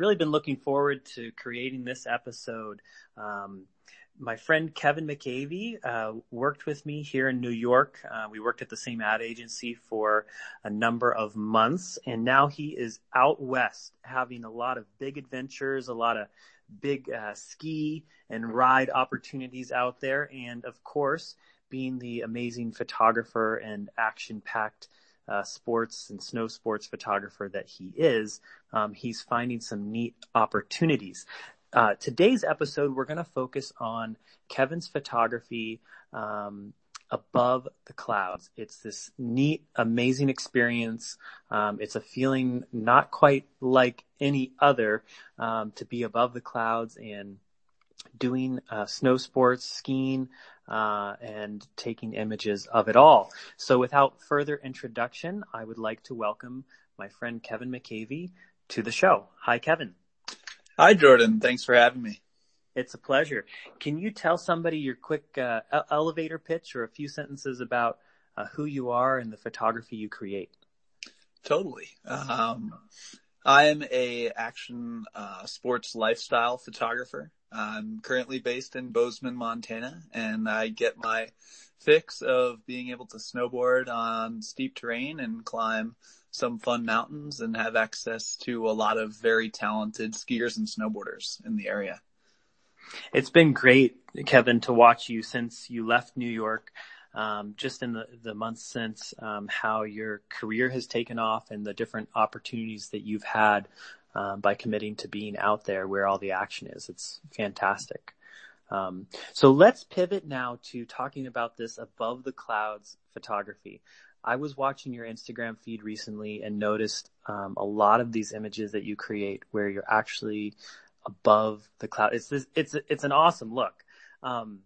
really been looking forward to creating this episode. Um, my friend Kevin McAvey uh, worked with me here in New York. Uh, we worked at the same ad agency for a number of months, and now he is out west having a lot of big adventures, a lot of big uh, ski and ride opportunities out there, and of course, being the amazing photographer and action-packed uh, sports and snow sports photographer that he is, um, he's finding some neat opportunities. Uh, today's episode, we're going to focus on Kevin's photography um, above the clouds. It's this neat, amazing experience. Um, it's a feeling not quite like any other um, to be above the clouds and doing uh, snow sports, skiing, uh, and taking images of it all. So without further introduction, I would like to welcome my friend Kevin McAvey to the show. Hi, Kevin. Hi, Jordan. Thanks for having me. It's a pleasure. Can you tell somebody your quick uh, elevator pitch or a few sentences about uh, who you are and the photography you create? Totally. Um, I am a action uh, sports lifestyle photographer. I'm currently based in Bozeman, Montana, and I get my fix of being able to snowboard on steep terrain and climb some fun mountains and have access to a lot of very talented skiers and snowboarders in the area. It's been great, Kevin, to watch you since you left New York. Um, just in the, the months since, um, how your career has taken off and the different opportunities that you've had, um, by committing to being out there where all the action is. It's fantastic. Um, so let's pivot now to talking about this above the clouds photography. I was watching your Instagram feed recently and noticed um, a lot of these images that you create where you're actually above the cloud. It's this, it's it's an awesome look. Um,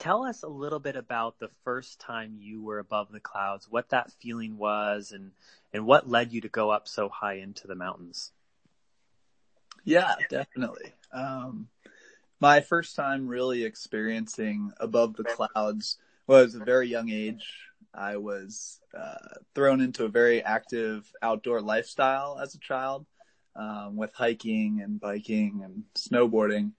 tell us a little bit about the first time you were above the clouds, what that feeling was, and and what led you to go up so high into the mountains. Yeah, definitely. Um, my first time really experiencing above the clouds was a very young age. I was uh, thrown into a very active outdoor lifestyle as a child, um, with hiking and biking and snowboarding.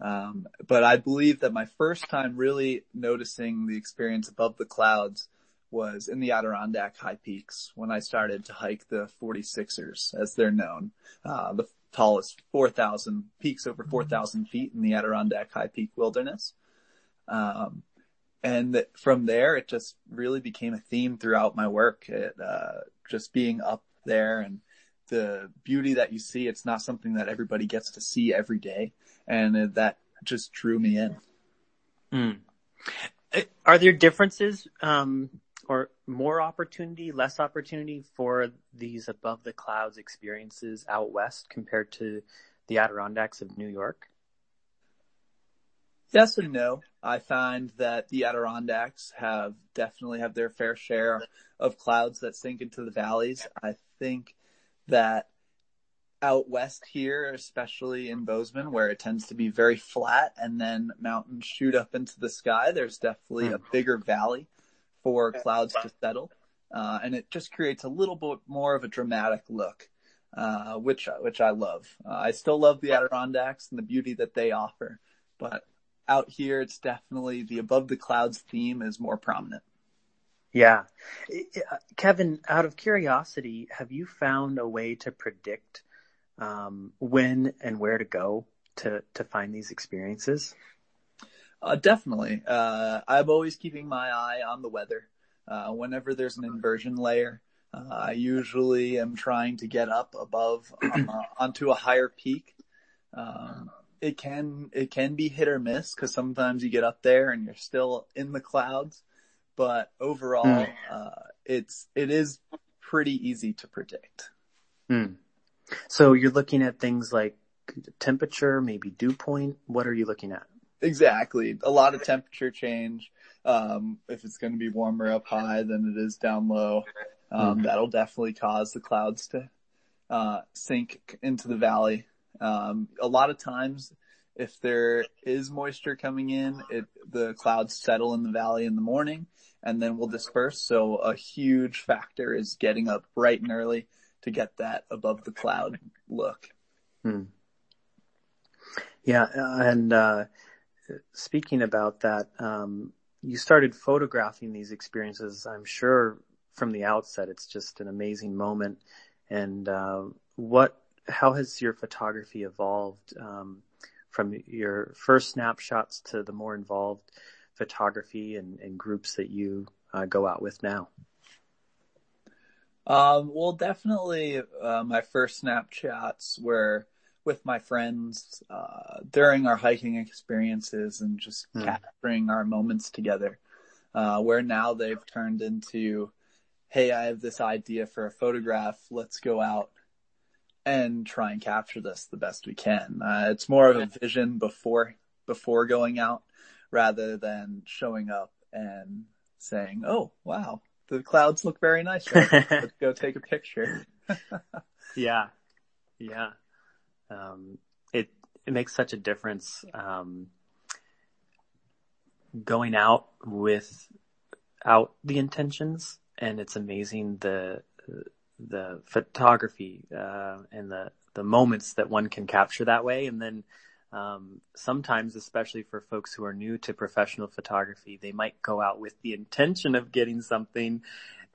Um, but I believe that my first time really noticing the experience above the clouds was in the Adirondack high peaks when I started to hike the 46ers as they're known, uh, the tallest 4,000 peaks over 4,000 feet in the Adirondack high peak wilderness. Um, and from there, it just really became a theme throughout my work. It, uh, just being up there and the beauty that you see. It's not something that everybody gets to see every day. And that just drew me in. Mm. Are there differences, um, or more opportunity, less opportunity for these above the clouds experiences out west compared to the Adirondacks of New York? Yes and no. I find that the Adirondacks have definitely have their fair share of clouds that sink into the valleys. I think that out west here, especially in Bozeman, where it tends to be very flat and then mountains shoot up into the sky, there's definitely a hmm. bigger valley for clouds to settle. Uh, and it just creates a little bit more of a dramatic look, uh, which, which I love. Uh, I still love the Adirondacks and the beauty that they offer, but out here, it's definitely the above the clouds theme is more prominent. Yeah. Kevin, out of curiosity, have you found a way to predict um, when and where to go to, to find these experiences? Uh, definitely. Uh, I'm always keeping my eye on the weather. Uh, whenever there's an inversion layer, uh, I usually am trying to get up above uh, onto a higher peak. Um, it can it can be hit or miss because sometimes you get up there and you're still in the clouds, but overall, mm. uh, it's it is pretty easy to predict. Mm. So you're looking at things like temperature, maybe dew point. What are you looking at? Exactly, a lot of temperature change. Um, if it's going to be warmer up high than it is down low, um, mm. that'll definitely cause the clouds to uh, sink into the valley um, a lot of times, if there is moisture coming in, it, the clouds settle in the valley in the morning and then will disperse. So a huge factor is getting up bright and early to get that above the cloud look. Hmm. Yeah, and uh, speaking about that, um, you started photographing these experiences. I'm sure from the outset, it's just an amazing moment. And uh, what, how has your photography evolved um, from your first snapshots to the more involved photography and, and groups that you uh, go out with now? Um, well, definitely, uh, my first Snapchats were with my friends, uh, during our hiking experiences and just mm. capturing our moments together. Uh, where now they've turned into, Hey, I have this idea for a photograph. Let's go out and try and capture this the best we can. Uh, it's more of a vision before, before going out rather than showing up and saying, Oh, wow, the clouds look very nice. Right? Let's go take a picture. yeah. Yeah. Um, it, it makes such a difference, um, going out without the intentions and it's amazing the, the photography, uh, and the, the moments that one can capture that way. And then, um, sometimes, especially for folks who are new to professional photography, they might go out with the intention of getting something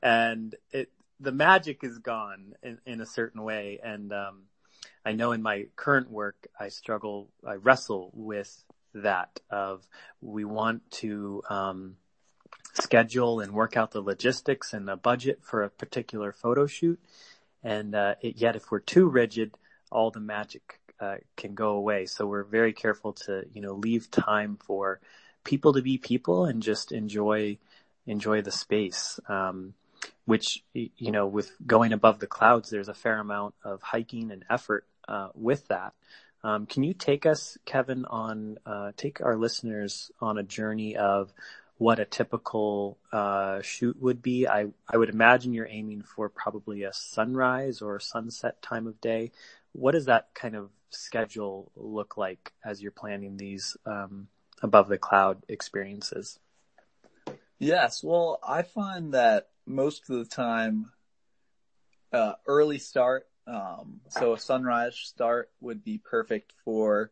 and it, the magic is gone in, in a certain way. And, um, I know in my current work, I struggle, I wrestle with that of we want to, um, schedule and work out the logistics and the budget for a particular photo shoot. And, uh, it, yet if we're too rigid, all the magic uh, can go away. So we're very careful to, you know, leave time for people to be people and just enjoy, enjoy the space. Um, which, you know, with going above the clouds, there's a fair amount of hiking and effort, uh, with that. Um, can you take us, Kevin, on, uh, take our listeners on a journey of what a typical, uh, shoot would be? I, I would imagine you're aiming for probably a sunrise or sunset time of day. What does that kind of schedule look like as you're planning these um, above the cloud experiences? Yes, well, I find that most of the time, uh, early start, um, so a sunrise start would be perfect for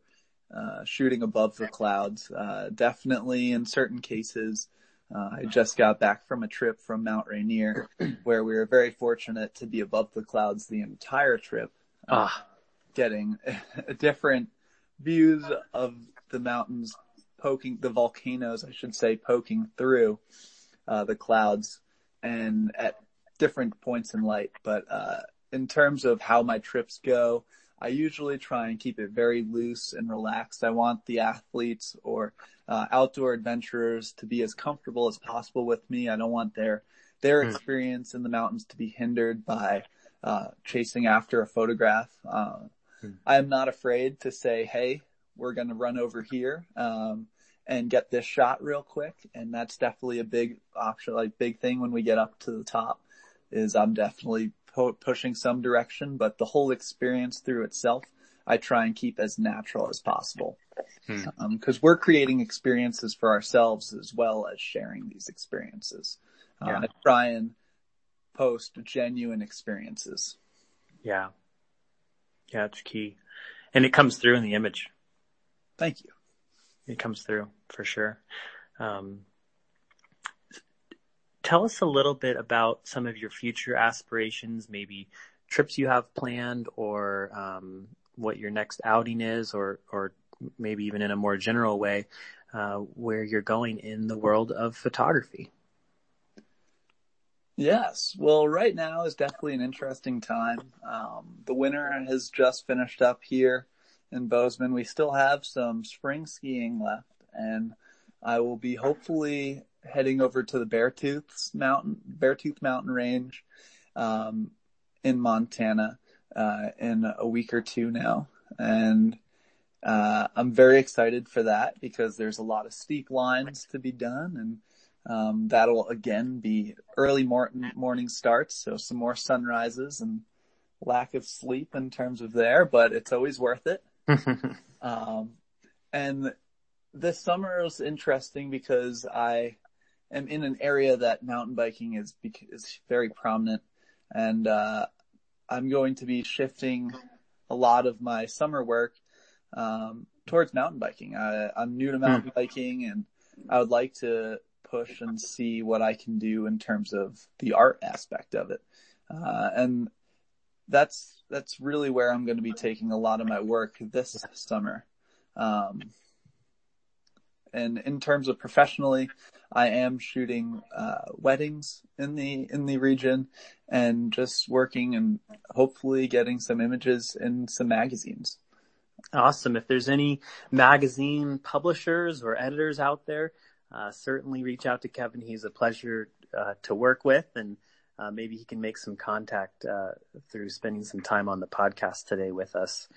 uh, shooting above the clouds. Uh, definitely in certain cases, uh, I just got back from a trip from Mount Rainier where we were very fortunate to be above the clouds the entire trip. Ah getting different views of the mountains poking, the volcanoes, I should say, poking through, uh, the clouds and at different points in light. But, uh, in terms of how my trips go, I usually try and keep it very loose and relaxed. I want the athletes or uh, outdoor adventurers to be as comfortable as possible with me. I don't want their their hmm. experience in the mountains to be hindered by uh, chasing after a photograph. Uh, Hmm. I'm not afraid to say, hey, we're going to run over here um, and get this shot real quick. And that's definitely a big option, like big thing when we get up to the top is I'm definitely po- pushing some direction, but the whole experience through itself, I try and keep as natural as possible. Hmm. Um, cause we're creating experiences for ourselves as well as sharing these experiences. Uh, yeah. I try and post genuine experiences. Yeah. Yeah, it's key. And it comes through in the image. Thank you. It comes through for sure. Um, tell us a little bit about some of your future aspirations, maybe trips you have planned or, um, what your next outing is or, or maybe even in a more general way, uh, where you're going in the world of photography. Yes. Well, right now is definitely an interesting time. Um, the winter has just finished up here in Bozeman. We still have some spring skiing left and I will be hopefully heading over to the Beartooth Mountain, Beartooth Mountain Range, um, in Montana, uh, in a week or two now. And, uh, I'm very excited for that because there's a lot of steep lines to be done and, um, that'll again be early morning morning starts, so some more sunrises and lack of sleep in terms of there, but it's always worth it. um, and this summer is interesting because I am in an area that mountain biking is is very prominent, and uh, I'm going to be shifting a lot of my summer work um, towards mountain biking. I, I'm new to mountain biking, and I would like to push and see what I can do in terms of the art aspect of it. Uh, and that's that's really where I'm going to be taking a lot of my work this summer. Um, and in terms of professionally, I am shooting uh, weddings in the in the region, and just working and hopefully getting some images in some magazines. Awesome. If there's any magazine publishers or editors out there, uh, certainly reach out to Kevin. He's a pleasure uh, to work with, and uh, maybe he can make some contact uh, through spending some time on the podcast today with us.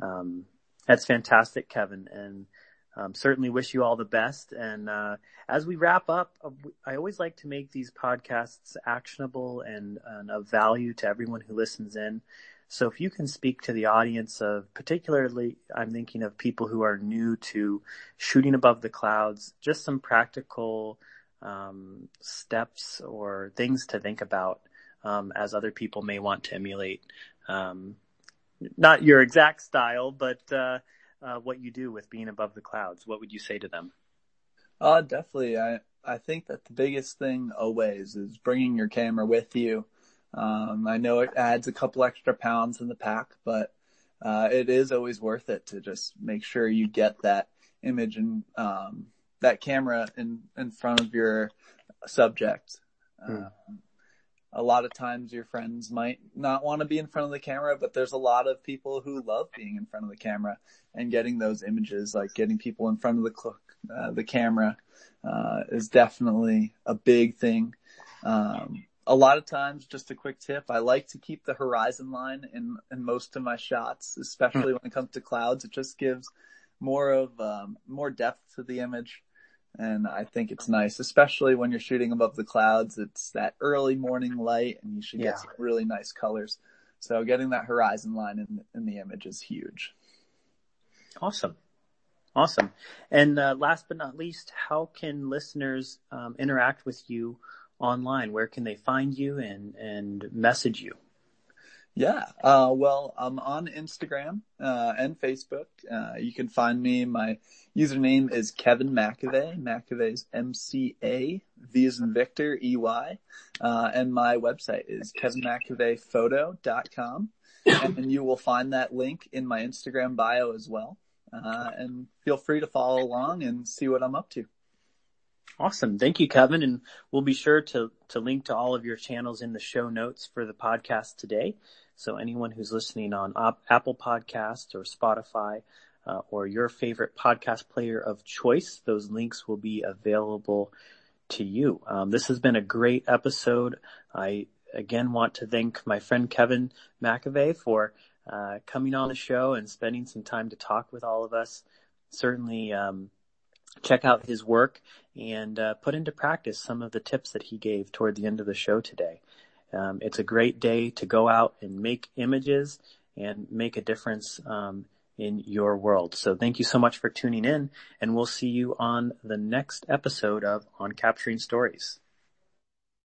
Um, that's fantastic, Kevin, and um, certainly wish you all the best. And uh, as we wrap up, uh, I always like to make these podcasts actionable and, and of value to everyone who listens in. So if you can speak to the audience of particularly, I'm thinking of people who are new to shooting above the clouds, just some practical um, steps or things to think about um, as other people may want to emulate. Um, not your exact style, but uh, uh, what you do with being above the clouds. What would you say to them? Uh, definitely. I I think that the biggest thing always is bringing your camera with you. Um, I know it adds a couple extra pounds in the pack, but uh, it is always worth it to just make sure you get that image and um, that camera in in front of your subject. Mm. A lot of times your friends might not want to be in front of the camera, but there's a lot of people who love being in front of the camera and getting those images, like getting people in front of the uh, the camera, uh, is definitely a big thing. Um, a lot of times, just a quick tip, I like to keep the horizon line in, in most of my shots, especially mm. when it comes to clouds. It just gives more of, um, more depth to the image. And I think it's nice, especially when you're shooting above the clouds. It's that early morning light and you should get yeah. some really nice colors. So getting that horizon line in, in the image is huge. Awesome. Awesome. And uh, last but not least, how can listeners um, interact with you online? Where can they find you and, and message you? Yeah. Uh, well, I'm on Instagram, uh, and Facebook. Uh, you can find me. My username is Kevin McAvey. McAvey's M-C-A, V is in Victor, E-Y. Uh, and my website is kevinmcaveyphoto.com. and you will find that link in my Instagram bio as well. Uh, and feel free to follow along and see what I'm up to. Awesome. Thank you, Kevin. And we'll be sure to, to link to all of your channels in the show notes for the podcast today. So anyone who's listening on Apple Podcasts or Spotify uh, or your favorite podcast player of choice, those links will be available to you. Um, this has been a great episode. I again want to thank my friend Kevin McAvey for uh, coming on the show and spending some time to talk with all of us. Certainly, um, check out his work and uh, put into practice some of the tips that he gave toward the end of the show today. Um, it's a great day to go out and make images and make a difference um, in your world. So thank you so much for tuning in, and we'll see you on the next episode of On Capturing Stories.